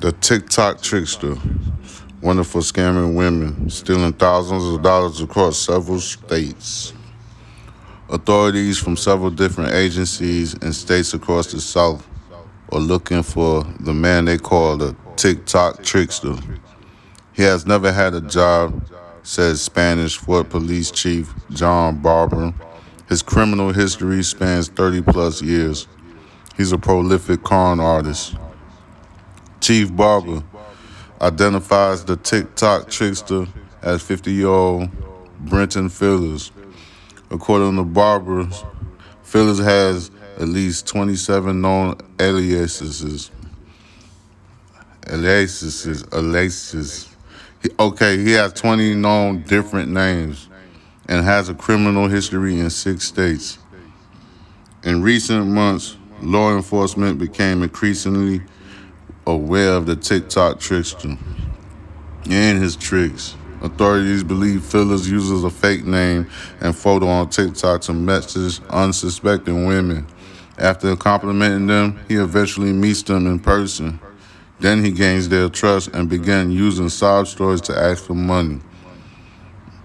The TikTok trickster, wonderful scamming women, stealing thousands of dollars across several states. Authorities from several different agencies and states across the South are looking for the man they call the TikTok trickster. He has never had a job, says Spanish Fort Police Chief John Barber. His criminal history spans 30 plus years. He's a prolific con artist. Chief Barber identifies the TikTok trickster as 50 year old Brenton Fillers. According to Barber, Fillers has at least 27 known aliases. Aliases, aliases. Okay, he has 20 known different names and has a criminal history in six states. In recent months, law enforcement became increasingly aware of the TikTok trickster and his tricks. Authorities believe Fillers uses a fake name and photo on TikTok to message unsuspecting women. After complimenting them, he eventually meets them in person. Then he gains their trust and begins using sob stories to ask for money.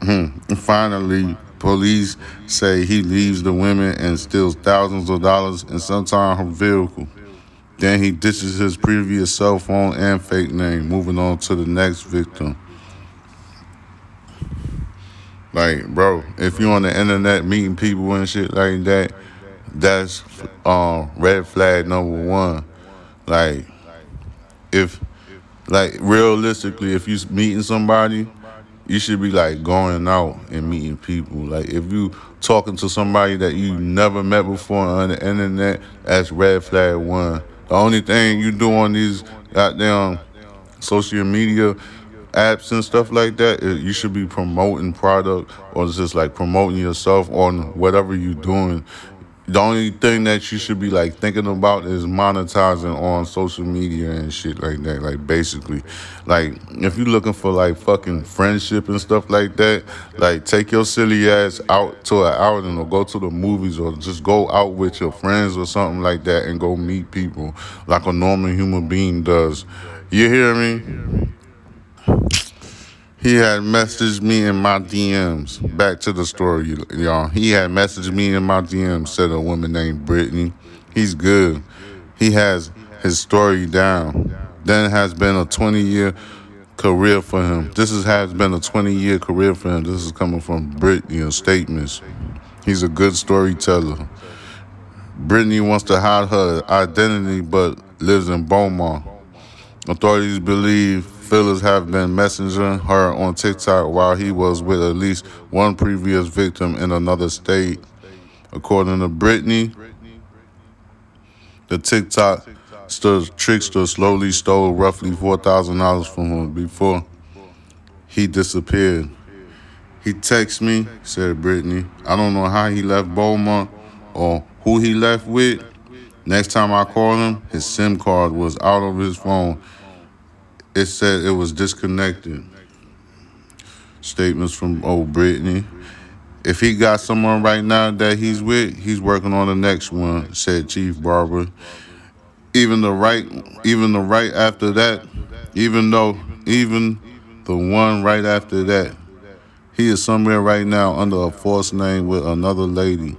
and finally, police say he leaves the women and steals thousands of dollars and sometimes her vehicle. Then he ditches his previous cell phone and fake name, moving on to the next victim. Like, bro, if you're on the internet meeting people and shit like that, that's um red flag number one. Like, if like realistically, if you meeting somebody, you should be like going out and meeting people. Like if you talking to somebody that you never met before on the internet, that's red flag one. The only thing you do on these goddamn social media apps and stuff like that, you should be promoting product or just like promoting yourself on whatever you're doing. The only thing that you should be like thinking about is monetizing on social media and shit like that. Like basically, like if you're looking for like fucking friendship and stuff like that, like take your silly ass out to an outing or go to the movies or just go out with your friends or something like that and go meet people like a normal human being does. You hear me? He had messaged me in my DMs. Back to the story, y'all. He had messaged me in my DMs, said a woman named Brittany. He's good. He has his story down. Then has been a 20 year career for him. This is, has been a 20 year career for him. This is coming from Brittany statements. He's a good storyteller. Brittany wants to hide her identity but lives in Beaumont. Authorities believe Fillers have been messaging her on TikTok while he was with at least one previous victim in another state. According to Brittany, the TikTok trickster slowly stole roughly $4,000 from him before he disappeared. He texted me, said Brittany. I don't know how he left Beaumont or who he left with. Next time I called him, his SIM card was out of his phone it said it was disconnected. Statements from old Brittany. If he got someone right now that he's with, he's working on the next one, said Chief Barber. Even the right even the right after that, even though even the one right after that, he is somewhere right now under a false name with another lady.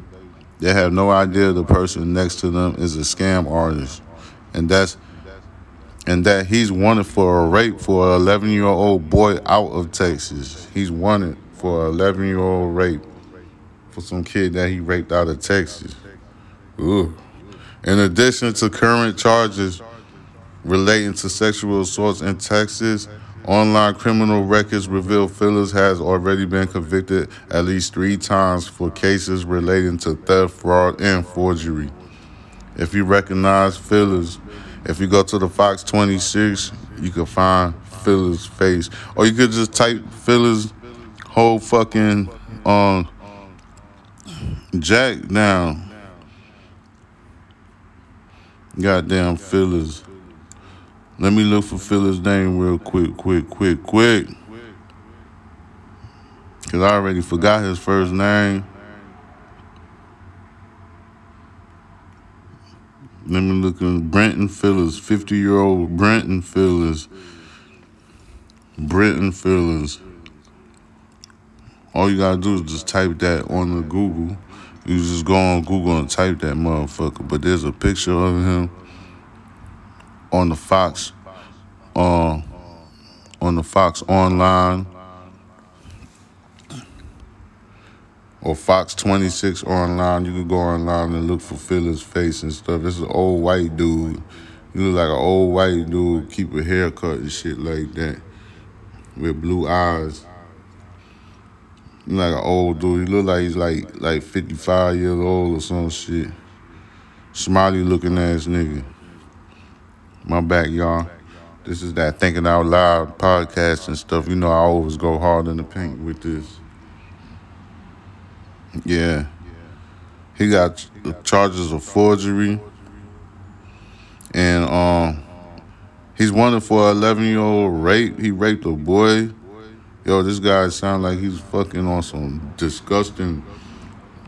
They have no idea the person next to them is a scam artist. And that's and that he's wanted for a rape for an 11 year old boy out of Texas. He's wanted for an 11 year old rape for some kid that he raped out of Texas. Ooh. In addition to current charges relating to sexual assaults in Texas, online criminal records reveal Fillers has already been convicted at least three times for cases relating to theft, fraud, and forgery. If you recognize Fillers, if you go to the Fox 26, you can find Fillers' face. Or you could just type Fillers' whole fucking um, Jack down. Goddamn Fillers. Let me look for Fillers' name real quick, quick, quick, quick. Because I already forgot his first name. Let me look at Brenton Phillips, 50 year old Brenton Phillips. Brenton Phillips. All you gotta do is just type that on the Google. You just go on Google and type that motherfucker. But there's a picture of him on the Fox, uh, on the Fox Online or Fox 26 online. You can go online and look for Phillips' face and stuff. It's an old white dude. You look like an old white dude, keep a haircut and shit like that, with blue eyes. Like an old dude. He look like he's like like 55 years old or some shit. Smiley looking ass nigga. My back, y'all. This is that Thinking Out Loud podcast and stuff. You know, I always go hard in the paint with this. Yeah. He got charges of forgery. And um he's wanted for an 11 year old rape. He raped a boy. Yo, this guy sound like he's fucking on some disgusting,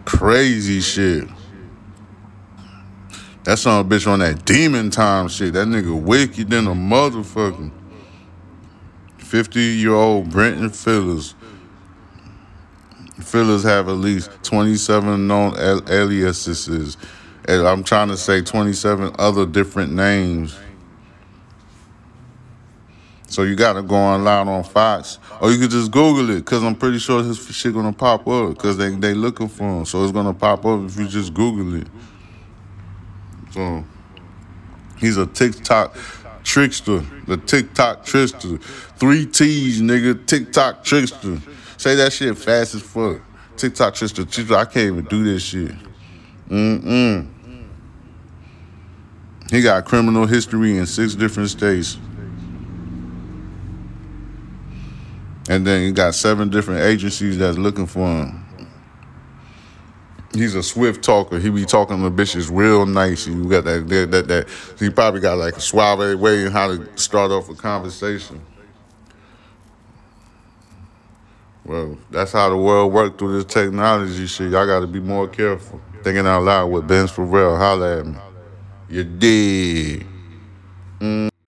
crazy shit. That son a bitch on that demon time shit. That nigga wicked than a motherfucking. 50 year old Brenton Phillips. Phillips have at least 27 known aliases. And I'm trying to say 27 other different names. So you gotta go online on Fox, or you could just Google it, cause I'm pretty sure his shit gonna pop up, cause they they looking for him. So it's gonna pop up if you just Google it. So he's a TikTok trickster, the TikTok trickster, three T's, nigga, TikTok trickster. Say that shit fast as fuck. TikTok trickster. I can't even do this shit. Mm mm. He got criminal history in six different states. And then he got seven different agencies that's looking for him. He's a swift talker. He be talking to bitches real nice. You got that, that, that, that. He probably got like a suave way in how to start off a conversation. Well, that's how the world works through this technology shit. Y'all got to be more careful. Thinking out loud with Ben Farrell. Holla at me. You dig. Mm.